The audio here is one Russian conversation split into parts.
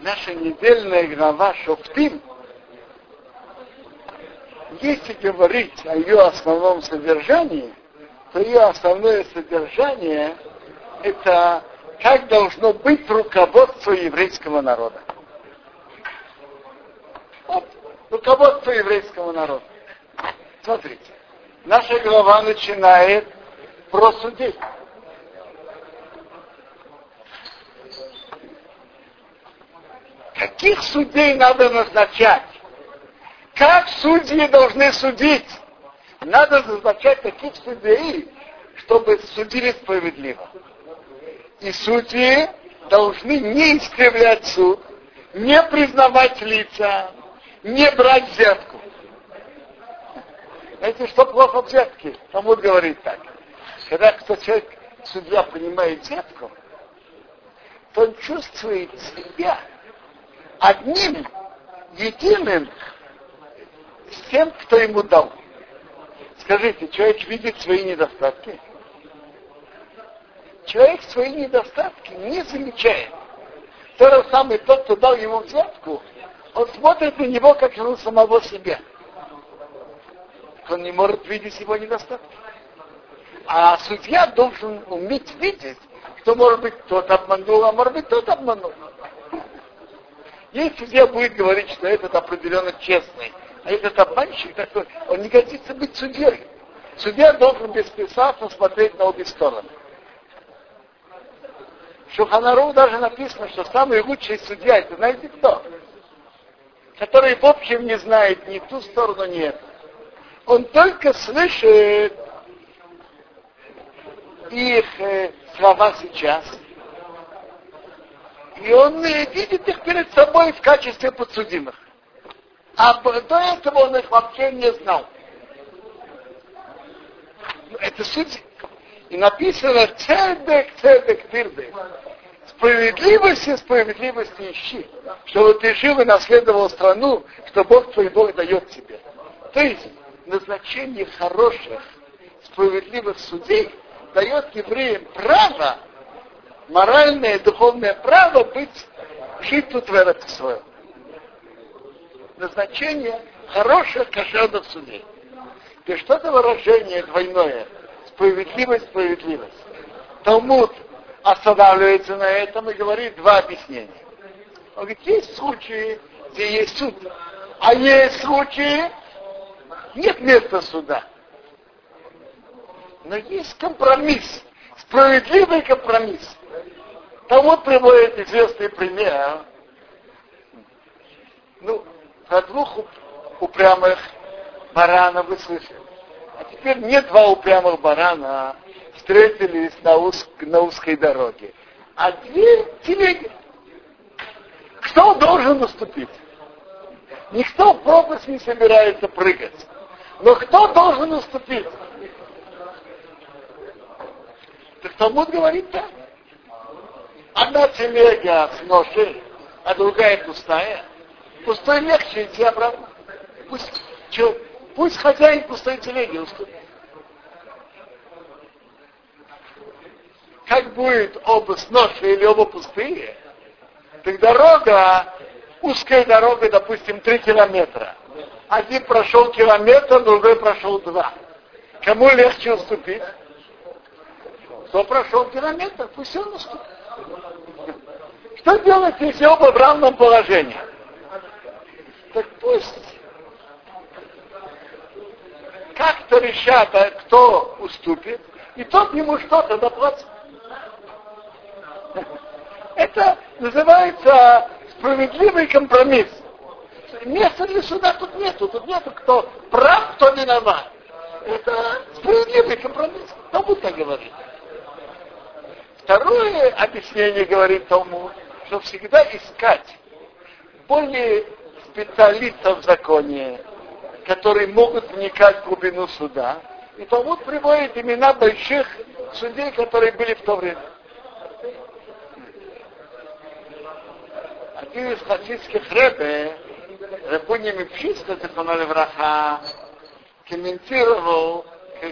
наша недельная глава Шофтим, если говорить о ее основном содержании, то ее основное содержание это как должно быть руководство еврейского народа. Вот, руководство еврейского народа. Смотрите, наша глава начинает про судей. Каких судей надо назначать? Как судьи должны судить? Надо назначать таких судей, чтобы судили справедливо. И судьи должны не искривлять суд, не признавать лица, не брать взятку. Знаете, что плохо взятки? Талмуд говорит так. Когда кто человек, судья, принимает взятку, то он чувствует себя одним, единым с тем, кто ему дал. Скажите, человек видит свои недостатки? Человек свои недостатки не замечает. То же самое тот, кто дал ему взятку, он смотрит на него, как на самого себя. Он не может видеть его недостатки. А судья должен уметь видеть, что может быть тот обманул, а может быть тот обманул. Если судья будет говорить, что этот определенно честный, а этот обманщик такой, он не годится быть судьей. Судья должен беспрестанно смотреть на обе стороны. В Шуханару даже написано, что самый лучший судья, это знаете кто? Который в общем не знает ни ту сторону, ни эту. Он только слышит их э, слова сейчас, и он видит их перед собой в качестве подсудимых. А до этого он их вообще не знал. Это суть. И написано цедек, цедек, тирдек. Справедливость и справедливость ищи, чтобы ты жил и наследовал страну, что Бог твой Бог дает тебе. То есть назначение хороших, справедливых судей дает евреям право, моральное и духовное право быть, жить тут в своем назначение хороших кошерных судей. То есть что-то выражение двойное. Справедливость, справедливость. Талмуд останавливается на этом и говорит два объяснения. Он говорит, есть случаи, где есть суд, а есть случаи, нет места суда. Но есть компромисс, справедливый компромисс. Талмуд приводит известный пример. Ну, про двух упрямых баранов вы слышали. А теперь не два упрямых барана встретились на, уз, на узкой дороге, а две телеги. Кто должен наступить? Никто в пропасть не собирается прыгать. Но кто должен наступить? Так Талмуд говорит так. Одна телега с ношей, а другая пустая пустой легче идти обратно. Пусть, че, пусть хозяин пустой телеги уступит. Как будет оба с ношей или оба пустые, так дорога, узкая дорога, допустим, 3 километра. Один прошел километр, другой прошел два. Кому легче уступить? Кто прошел километр, пусть он уступит. Что делать, если оба в равном положении? Так пусть как-то решат, а кто уступит, и тот ему что-то доплатит. Это называется справедливый компромисс. Места для суда тут нету, тут нету кто прав, кто виноват. Это справедливый компромисс. Талмуд так говорит. Второе объяснение говорит тому, что всегда искать более специалистов в законе, которые могут вникать в глубину суда. И Талмуд приводит имена больших судей, которые были в то время. Один из хасидских рэбе, Рапуни Мипшиста, Тихонали Враха, комментировал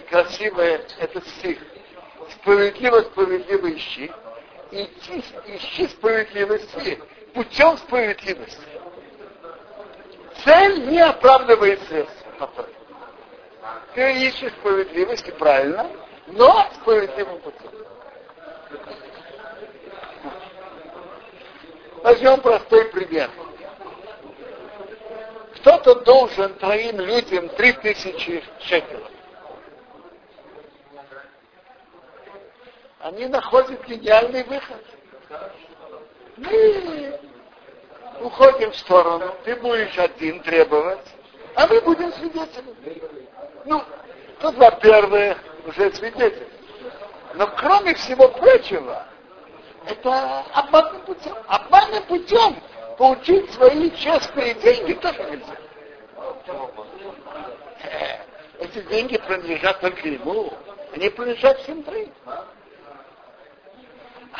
красиво этот стих. Справедливо, справедливо ищи. Ищи, ищи справедливости путем справедливости. Цель не оправдывает средства. Ты ищешь справедливости, правильно, но справедливым путем. Возьмем простой пример. Кто-то должен твоим людям три тысячи шекелов. Они находят гениальный выход. Мы уходим в сторону, ты будешь один требовать, а мы будем свидетелями. Ну, тут, во-первых, уже свидетель. Но кроме всего прочего, это обманным путем. Обманным путем получить свои честные деньги тоже нельзя. Э, эти деньги принадлежат только ему, они принадлежат всем троим.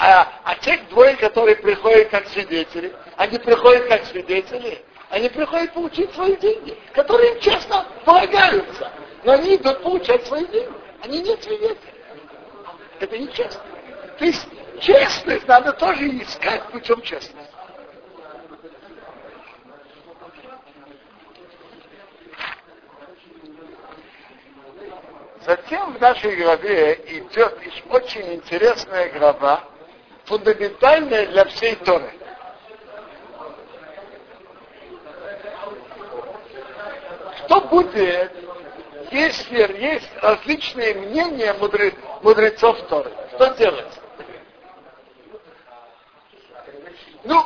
А, а те двое, которые приходят как свидетели, они приходят как свидетели, они приходят получить свои деньги, которые им честно полагаются. Но они идут получать свои деньги. Они не свидетели. Это нечестно. То есть честность надо тоже искать путем честности. Затем в нашей главе идет очень интересная глава, фундаментальная для всей Торы. Что будет, если есть различные мнения мудрецов Торы? Что делать? Ну,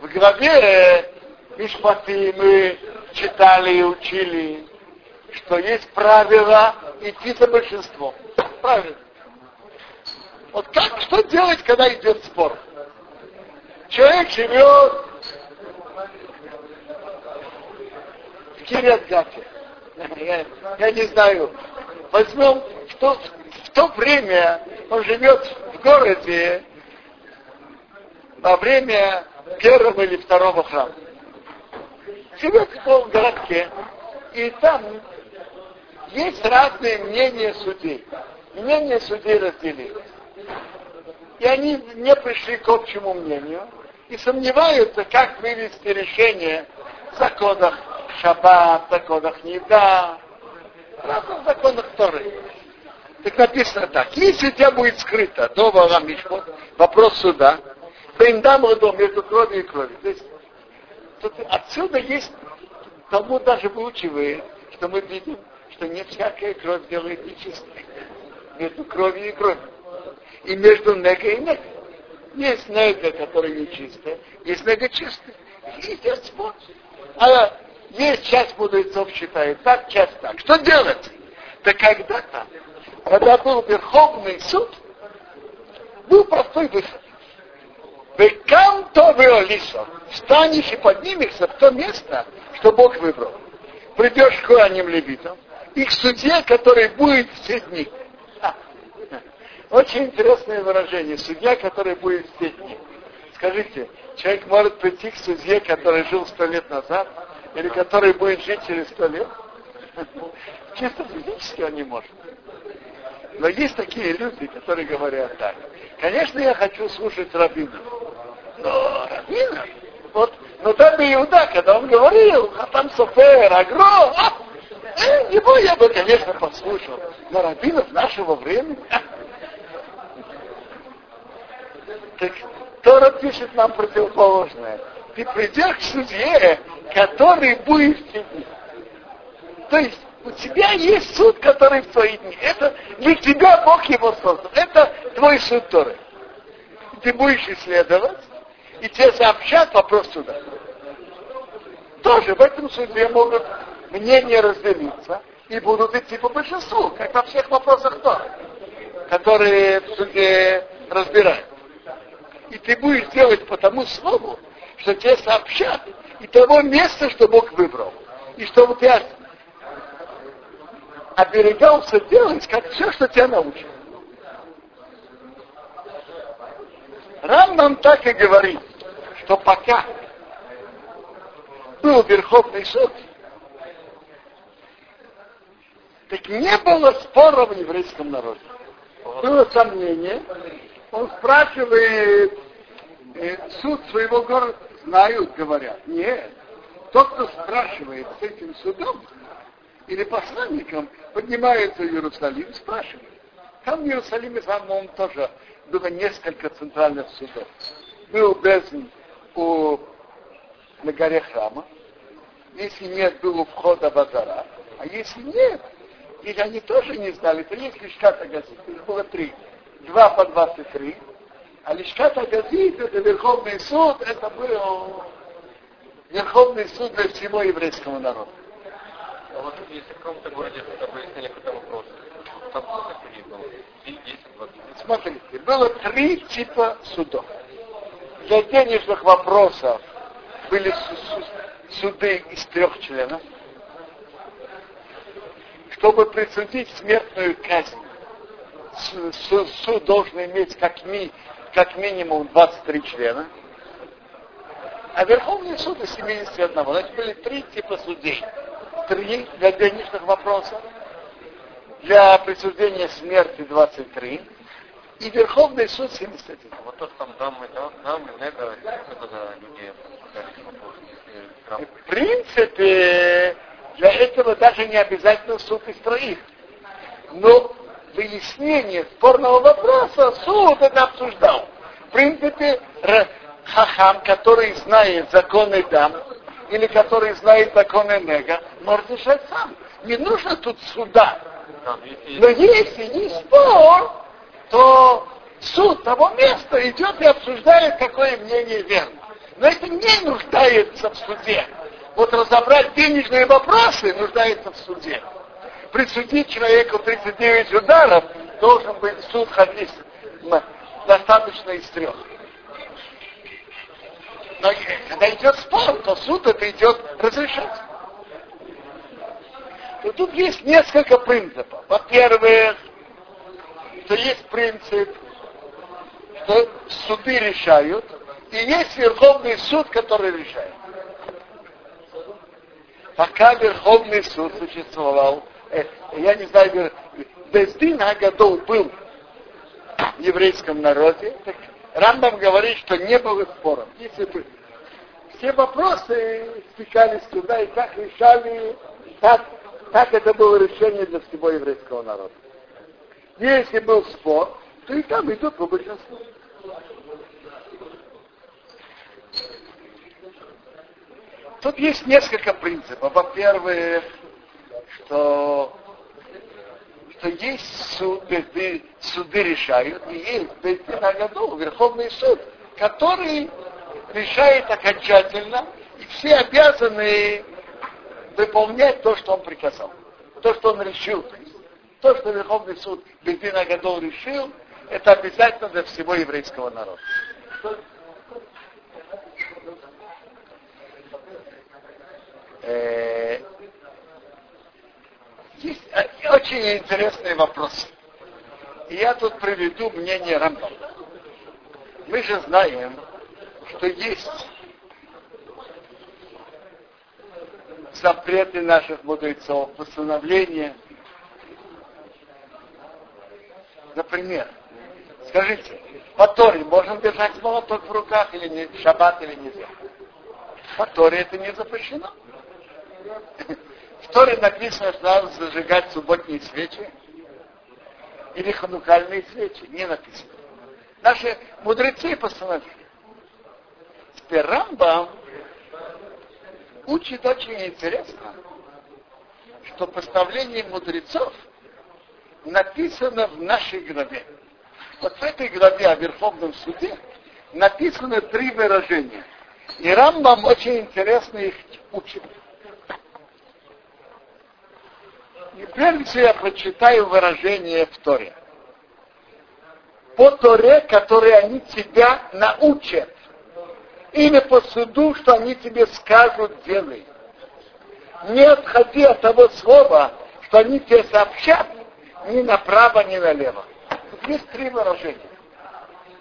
в главе Мишпаты мы читали и учили, что есть правило идти за большинством. Правильно. Вот как, что делать, когда идет спор? Человек живет в Кириатгате. Я, я не знаю. Возьмем в то, в то время он живет в городе во время первого или второго храма. Живет в городке, и там есть разные мнения судей. Мнения судей разделились. И они не пришли к общему мнению и сомневаются, как вывести решение в законах Шаббат, в законах Неда, в разных законах Торы. Так написано так. Если тебя будет скрыто до Валам вопрос суда, то им дам дом между кровью и кровью. То есть тут, отсюда есть, Талмуд даже выучивает, что мы видим, что не всякая кровь делает нечистой. Между кровью и кровью. И между нега и нега. Есть нега, которая нечистая, есть нега чистая. Есть спор. А есть часть мудрецов считает так, часть так. Что делать? Да когда-то, когда был Верховный суд, был простой выход. Векам то веолисо. Встанешь и поднимешься в то место, что Бог выбрал. Придешь к ранним левитам и к судье, который будет все дни. Очень интересное выражение. Судья, который будет все дни. Скажите, человек может прийти к судье, который жил сто лет назад, или который будет жить через сто лет? Чисто физически он не может. Но есть такие люди, которые говорят так. Конечно, я хочу слушать Рабина. Но Рабина, вот, но там Иуда, когда он говорил, а там Софер, Агро, а, э, его я бы, конечно, послушал. Но Рабинов нашего времени, так Тора пишет нам противоположное. Ты придешь к судье, который будет в тебе. То есть у тебя есть суд, который в твои дни. Это для тебя Бог его создал. Это твой суд Торы. Ты будешь исследовать, и тебе сообщат вопрос суда. Тоже в этом суде могут мнения разделиться и будут идти по большинству, как во всех вопросах Торы, которые в суде разбирают. Ты будешь делать по тому слову, что тебе сообщат, и того места, что Бог выбрал. И чтобы ты оберегался делать, как все, что тебя научат. Рам нам так и говорит, что пока был Верховный суд, так не было спора в еврейском народе. Было сомнение. Он спрашивает э, суд своего города знают, говорят. Нет. Тот, кто спрашивает с этим судом или посланником, поднимается в Иерусалим, спрашивает. Там в Иерусалиме, по-моему, тоже было несколько центральных судов. Был Безн у, на горе храма. Если нет, был у входа базара. А если нет, или они тоже не знали, то есть лишката газет. Их было три. Два по 23. А лишката газет, это Верховный суд, это был Верховный суд для всего еврейского народа. А вот если в каком-то городе выяснили какой-то вопрос, там сколько судей было? 10, 20? Смотрите, было три типа судов. Для денежных вопросов были суды из трех членов. Чтобы присудить смертную казнь, суд должен иметь как, ми, как минимум 23 члена. А Верховный суд из 71. Значит, были три типа судей. Три для денежных вопросов, для присуждения смерти 23, и Верховный суд 71. Вот то, что там дамы, дамы, нега, это людей В принципе, для этого даже не обязательно суд из троих. Но выяснение спорного вопроса суд это обсуждал. В принципе, хахам, который знает законы дам, или который знает законы нега, может решать сам. Не нужно тут суда. Но если есть спор, то суд того места идет и обсуждает, какое мнение верно. Но это не нуждается в суде. Вот разобрать денежные вопросы нуждается в суде. Присудить человеку 39 ударов должен быть суд хадис достаточно из трех. Но когда идет спор, то суд это идет разрешать. И тут есть несколько принципов. Во-первых, что есть принцип, что суды решают, и есть Верховный суд, который решает. Пока Верховный суд существовал, э, я не знаю, Бездин Агадол был в еврейском народе, так Рамбам говорит, что не было споров. Если бы все вопросы стекались сюда и так решали, так, так это было решение для всего еврейского народа. Если был спор, то и там идут по большинству. Тут есть несколько принципов. Во-первых, что, что есть суды, суды решают, и есть на году Верховный суд, который решает окончательно, и все обязаны выполнять то, что он приказал, то, что он решил. То, что Верховный суд Бельбина Гадол решил, это обязательно для всего еврейского народа. Э, есть очень интересный вопрос. И я тут приведу мнение Рамбама. Мы же знаем, что есть запреты наших мудрецов, постановления. Например, скажите, по Торе можно держать молоток в руках или не, шаббат или нельзя? По Торе это не запрещено. В Торе написано, что надо зажигать субботние свечи или ханукальные свечи. Не написано. Наши мудрецы постановили. Теперь Рамбам учит очень интересно, что постановление мудрецов написано в нашей главе. Вот в этой главе о Верховном суде написано три выражения. И Рамбам очень интересно их учит. И прежде я прочитаю выражение в Торе. По Торе, которые они тебя научат. Или по суду, что они тебе скажут, делай. Не отходи от того слова, что они тебе сообщат ни направо, ни налево. Тут есть три выражения.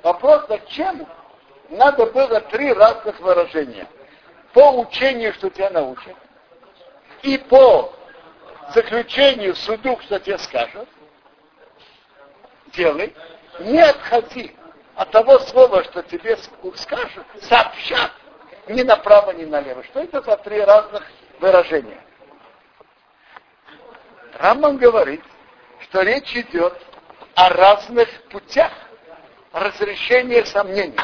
Вопрос, зачем надо было три разных выражения. По учению, что тебя научат, и по заключению суду, что тебе скажут, делай, не отходи от того слова, что тебе скажут, сообщат ни направо, ни налево. Что это за три разных выражения? Рамбам говорит, что речь идет о разных путях разрешения сомнений.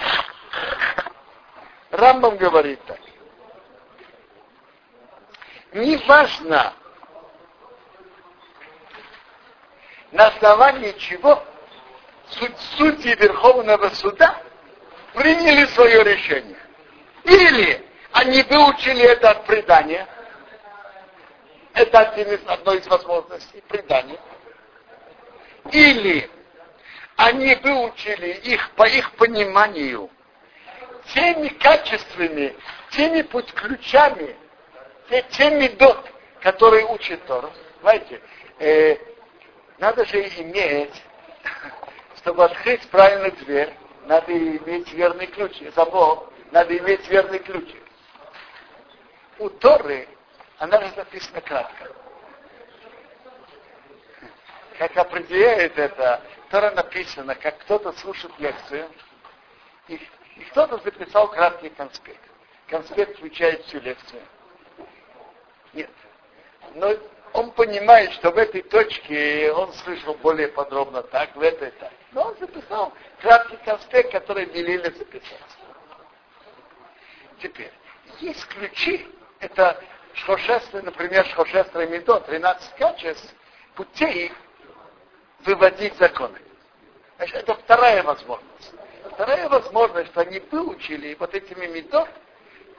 Рамбам говорит так. Неважно, на основании чего судьи Верховного суда приняли свое решение. Или они выучили это от предания, это один из, одной из возможностей предания, или они выучили их по их пониманию теми качествами, теми путь ключами, теми дот, которые учит Тору. Знаете, э, надо же иметь, чтобы открыть правильную дверь, надо иметь верный ключ. Замок, надо иметь верный ключик. У Торы она же написана кратко. Как определяет это, Тора написано, как кто-то слушает лекцию, и, и кто-то записал краткий конспект. Конспект включает всю лекцию. Нет. Но он понимает, что в этой точке он слышал более подробно так, в этой так. Но он записал краткий конспект, который велели записать. Теперь, есть ключи, это шхошестры, например, шхошестры Мидо, 13 качеств, путей выводить законы. Значит, это вторая возможность. Вторая возможность, что они выучили вот этими Мидо,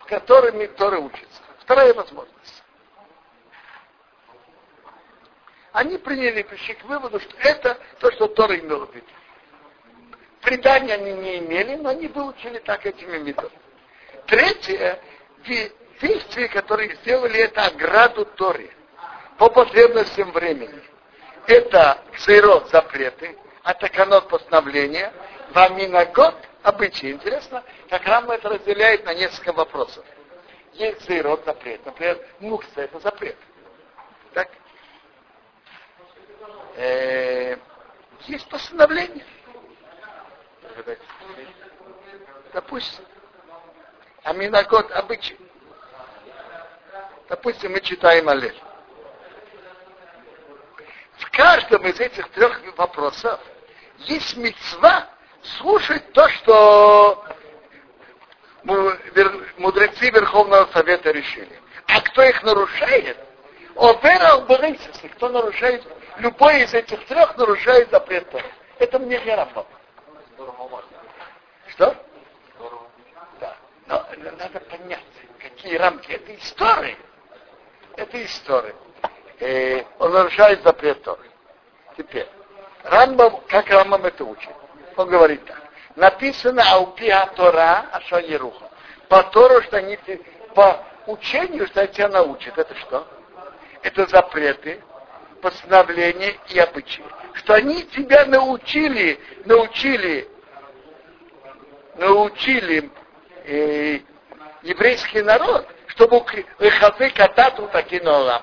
которыми Торы учатся. Вторая возможность. Они приняли, пришли к выводу, что это то, что Тора имел в виду. Предания они не имели, но они выучили так этими методами. Третье, действия, которые сделали это ограду Торе по потребностям времени. Это ксейрот запреты, а таканот постановления, ваминагот обычаи. Интересно, как Рама это разделяет на несколько вопросов. Есть ксейрот запрет, например, мукса это запрет. Так? Э, есть постановление. Допустим, аминагот обычай. Допустим, мы читаем Алель. В каждом из этих трех вопросов есть мецва слушать то, что мудрецы Верховного Совета решили. А кто их нарушает, Овера Уберейсисы, кто нарушает, любой из этих трех нарушает запрет Это мне не Рафа. Что? Да. Но надо понять, какие рамки. Это истории. Это история. Э, он нарушает запрет Торы. Теперь, Рамбам, как Рамбам это учит? Он говорит так. Написано Аупиа Тора Ашанеруха. По Тору, что они по учению, что тебя научат. Это что? Это запреты, постановления и обычаи. Что они тебя научили, научили, научили э, еврейский народ, чтобы выходы катату такинолам,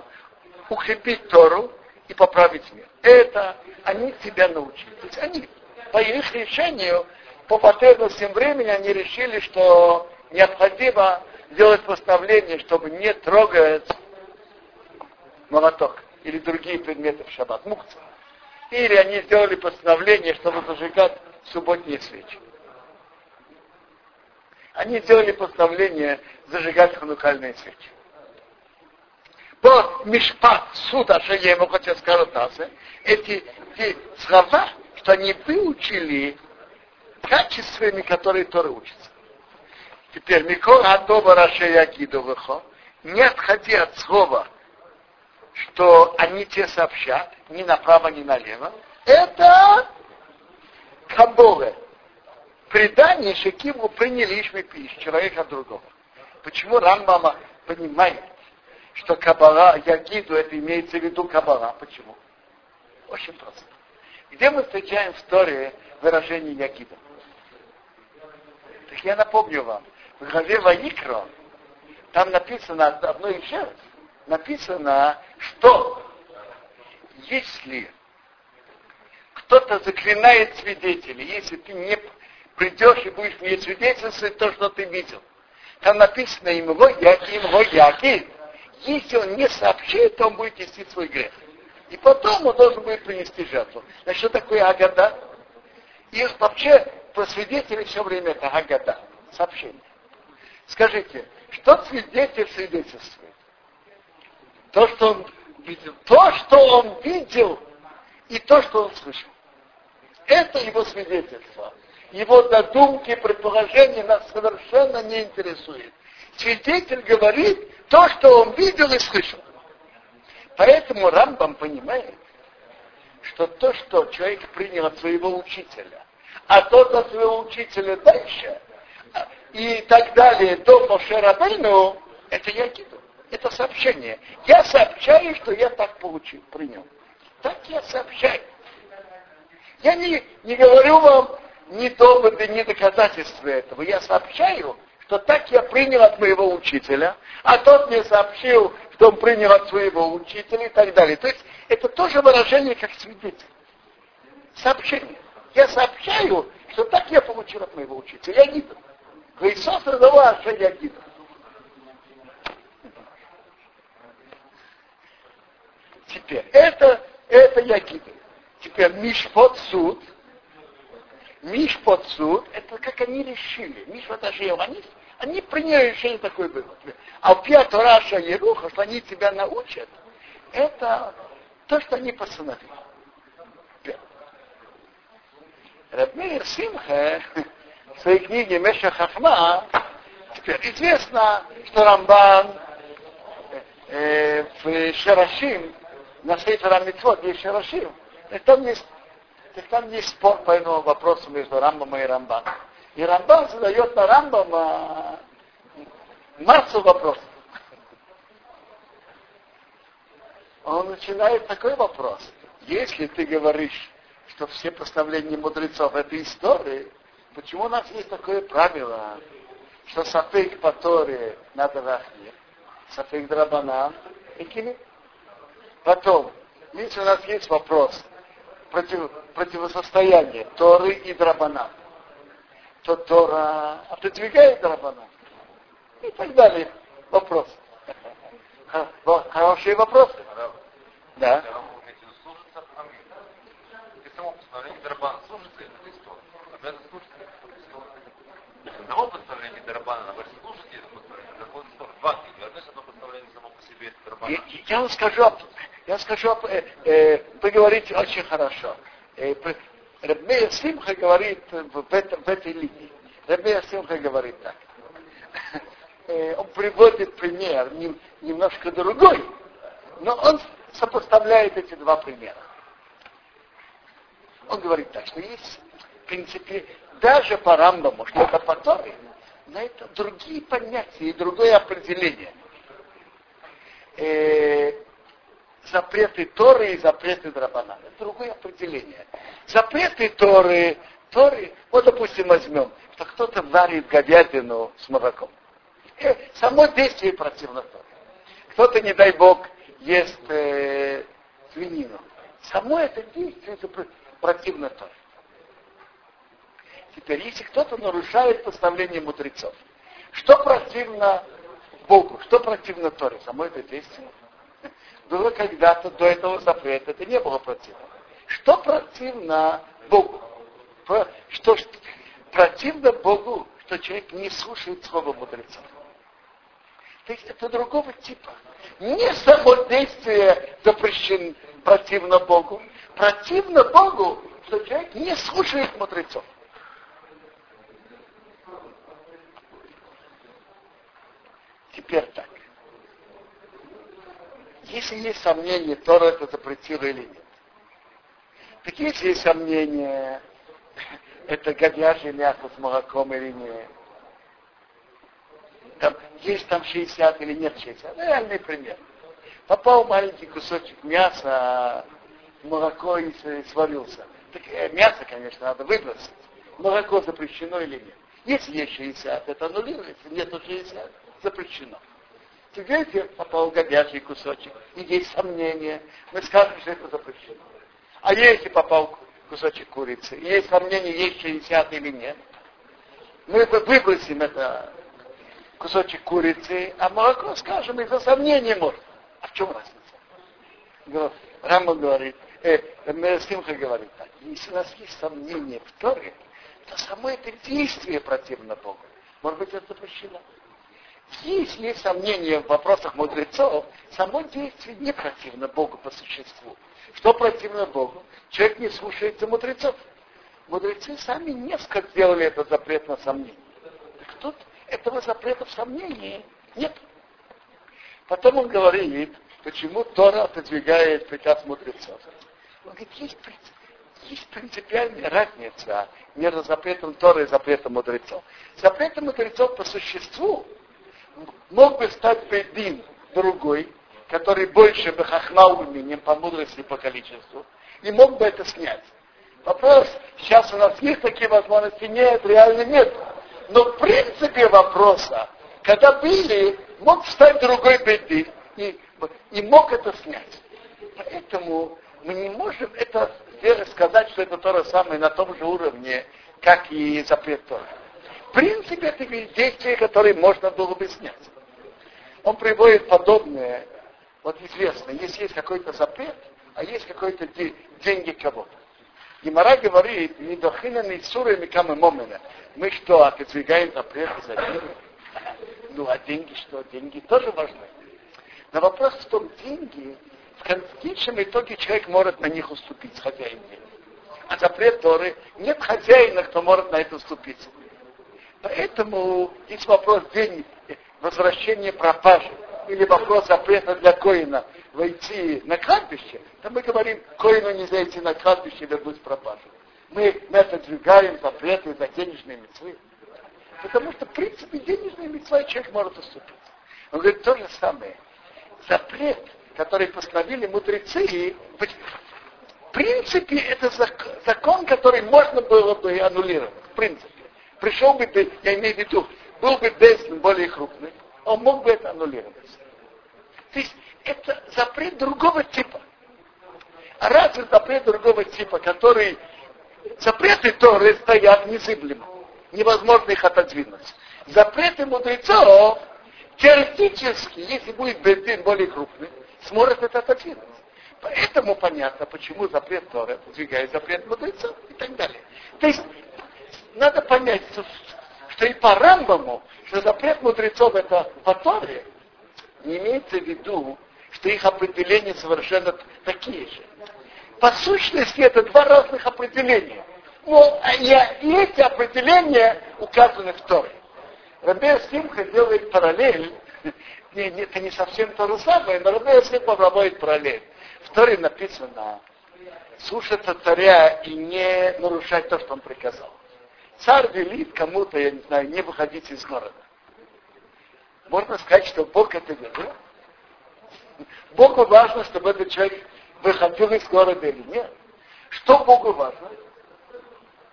укрепить Тору и поправить мир. Это они тебя научили. То есть они по их решению, по потребностям времени, они решили, что необходимо сделать постановление, чтобы не трогать молоток или другие предметы в шаббат, мукца. Или они сделали постановление, чтобы зажигать субботние свечи они сделали постановление зажигать ханукальные свечи. По Мишпат, суд Ашаема, хотя скажут нас, эти, эти слова, что они выучили качествами, которые Торы учатся. Теперь, Микор Адоба Рашея Гидовыхо, не отходи от слова, что они тебе сообщат, ни направо, ни налево, это Каболе, предание Шекиму приняли Ишмепиш, человек от другого. Почему Рамбама понимает, что Кабара, Ягиду, это имеется в виду Кабара? Почему? Очень просто. Где мы встречаем в истории выражение Ягида? Так я напомню вам, в главе Ваикро, там написано одно еще написано, что если кто-то заклинает свидетелей, если ты не придешь и будешь мне свидетельствовать то, что ты видел. Там написано им его яки, им его яки. Если он не сообщит, то он будет нести свой грех. И потом он должен будет принести жертву. Значит, что такое Агада? И вообще про свидетелей все время это Агада, сообщение. Скажите, что свидетель свидетельствует? То, что он видел. То, что он видел, и то, что он слышал. Это его свидетельство. Его додумки, предположения нас совершенно не интересует. Свидетель говорит то, что он видел и слышал. Поэтому Рамбам понимает, что то, что человек принял от своего учителя, а тот от своего учителя дальше, и так далее, до Мошерабейну, это я киду. Это сообщение. Я сообщаю, что я так получил, принял. Так я сообщаю. Я не, не говорю вам ни доводы, ни доказательства этого. Я сообщаю, что так я принял от моего учителя, а тот мне сообщил, что он принял от своего учителя и так далее. То есть это тоже выражение как свидетель. Сообщение. Я сообщаю, что так я получил от моего учителя. Я гиду. Иисус задавал, что я гиду. Теперь, это, это я гиду. Теперь Мишпот суд. Мишпот суд, это как они решили. Мишпот Ашиев, они, они приняли решение такое было. А в Раша Еруха, что они тебя научат, это то, что они постановили. Рабмейр Симха в своей книге Меша Хахма теперь известно, что Рамбан э, в Шарашим, на Сейфера Митцвот есть Шарашим, там есть, там есть спор по этому вопросу между Рамбом и Рамбаном. И Рамбан задает на Рамбама массу вопросов. Он начинает такой вопрос. Если ты говоришь, что все постановления мудрецов это истории, почему у нас есть такое правило, что сафейк по Торе надо рахне, сафейк драбана и Потом, если у нас есть вопрос, против, противостояние Торы и Драбана, то Тора отодвигает Драбана. И так далее. Вопрос. Хорошие вопросы. Да. Одного постановления Драбана, на служите это постановление, другое два. Одно постановление само по себе Драбана. Я вам скажу я скажу, э, э, вы говорите очень хорошо. Э, Рабмея Симха говорит в, этом, в этой линии. Рабмея Симха говорит так. Э, он приводит пример немножко другой, но он сопоставляет эти два примера. Он говорит так, что есть, в принципе, даже по Рамбаму, что это по Торе, но это другие понятия и другое определение. Запреты Торы и запреты Драбана. Это другое определение. Запреты Торы, Торы, вот допустим возьмем, что кто-то варит говядину с молоком. И э, само действие противно Торе. Кто-то, не дай Бог, ест э, свинину. Само это действие противно Торе. Теперь, если кто-то нарушает постановление мудрецов, что противно Богу, что противно Торе, само это действие? Было когда-то до этого запрета, это не было противно. Что противно Богу? Что противно Богу, что человек не слушает слова мудреца. То есть это другого типа. Не само действие запрещено противно Богу, противно Богу, что человек не слушает мудрецов. Теперь так. Если есть сомнения, Тора это запретила или нет. Так если есть сомнения, это говяжье мясо с молоком или нет. Там, есть там 60 или нет 60. Реальный пример. Попал маленький кусочек мяса, молоко и сварился. Так, э, мясо, конечно, надо выбросить. Молоко запрещено или нет. Если есть 60, это аннулируется. Нету 60, запрещено. Видите, попал говяжий кусочек, и есть сомнения, мы скажем, что это запрещено. А если попал кусочек курицы, и есть сомнение, есть 60 или нет, мы выбросим это кусочек курицы, а молоко, скажем, из-за сомнения может. А в чем разница? Рамба говорит, э, Симха говорит так, если у нас есть сомнения в Торе, то само это действие противно Богу. Может быть, это запрещено. Если есть сомнения в вопросах мудрецов, само действие не противно Богу по существу. Что противно Богу? Человек не слушается мудрецов. Мудрецы сами несколько сделали этот запрет на сомнение. Так тут этого запрета в сомнении нет. Потом он говорит, почему Тора отодвигает приказ мудрецов. Он говорит, есть, есть принципиальная разница между запретом Торы и запретом мудрецов. Запретом мудрецов по существу мог бы стать Бейдин другой, который больше бы хахнал умением по мудрости по количеству, и мог бы это снять. Вопрос, сейчас у нас есть такие возможности? Нет, реально нет. Но в принципе вопроса, когда были, мог встать другой беды и, и мог это снять. Поэтому мы не можем это сказать, что это то же самое на том же уровне, как и запрет Тора. Принципе, это действие, которое можно было бы снять. Он приводит подобное, вот известно, если есть какой-то запрет, а есть какой-то деньги кого-то. Гимара говорит, не дохина не суры микамы момена. Мы что, отодвигаем запреты за деньги? Ну, а деньги что? Деньги тоже важны. Но вопрос в том, деньги, в конечном итоге человек может на них уступить, хозяин денег. А запрет Торы, нет хозяина, кто может на это уступить. Поэтому есть вопрос денег, возвращения пропажи или вопрос запрета для коина войти на кладбище, то мы говорим, коину нельзя идти на кладбище и вернуть пропажу. Мы, мы отодвигаем запреты за денежные мецвы. Потому что, в принципе, денежные мецвы человек может уступить. Он говорит, то же самое. Запрет, который постановили мудрецы, в принципе, это закон, который можно было бы аннулировать. В принципе. Пришел бы, я имею в виду, был бы Бейсин более крупный, он мог бы это аннулировать. То есть это запрет другого типа. А разве запрет другого типа, который запреты Торы стоят незыблемо. Невозможно их отодвинуть. Запреты мудрецов теоретически, если будет бензин более крупный, сможет это отодвинуть. Поэтому понятно, почему запрет Торы отодвигает запрет мудрецов и так далее. То есть надо понять, что, и по Рамбаму, что запрет мудрецов это по Торе, не имеется в виду, что их определения совершенно такие же. По сущности, это два разных определения. Но и, и эти определения указаны в Торе. Рабея Симха делает параллель, не, не, это не совсем то же самое, но Рабея Симха проводит параллель. В Торе написано, слушаться царя и не нарушать то, что он приказал. Царь велит кому-то, я не знаю, не выходить из города. Можно сказать, что Бог это велел. Богу важно, чтобы этот человек выходил из города или нет. Что Богу важно?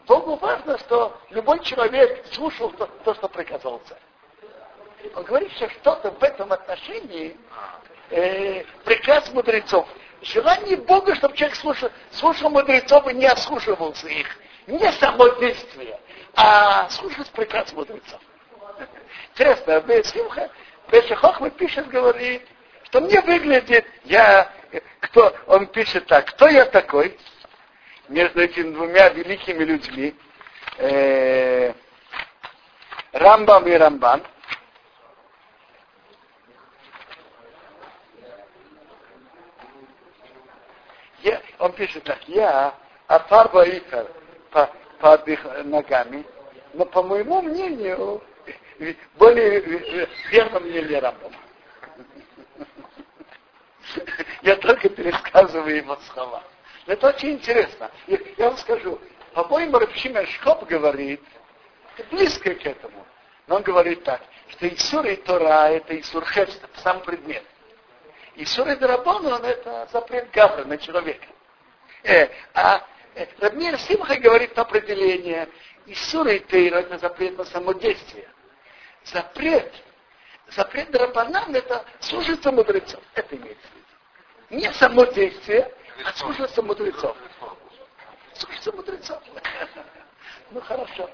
Богу важно, что любой человек слушал то, то что приказал царь. Он говорит, что что-то в этом отношении э, приказ мудрецов. Желание Бога, чтобы человек слушал, слушал мудрецов и не ослушивался их. Не само действие, а слушать приказ мудрецов. Интересно, Бесимха, Бешехохма пишет, говорит, что мне выглядит, я, кто, он пишет так, кто я такой между этими двумя великими людьми, э, Рамбам и Рамбан, я, он пишет так, я Атарба Икар по, под их ногами, но по моему мнению, более верно мнение Рамбама. Я только пересказываю его слова. Это очень интересно. Я, вам скажу, по-моему, Рабшимен Шкоп говорит, близко к этому. Но он говорит так, что Исур и Тора это Исур Хефс, это сам предмет. Исур и Дарабон, он это запрет Гавра на человека. Э, а э, Рабмир Симха говорит определение, Исур и Тейра это запрет на самодействие. Запрет запрет Драбанан это служится мудрецов. Это имеется в виду. Не само действие, а служится мудрецов. Служится мудрецов. Ну хорошо.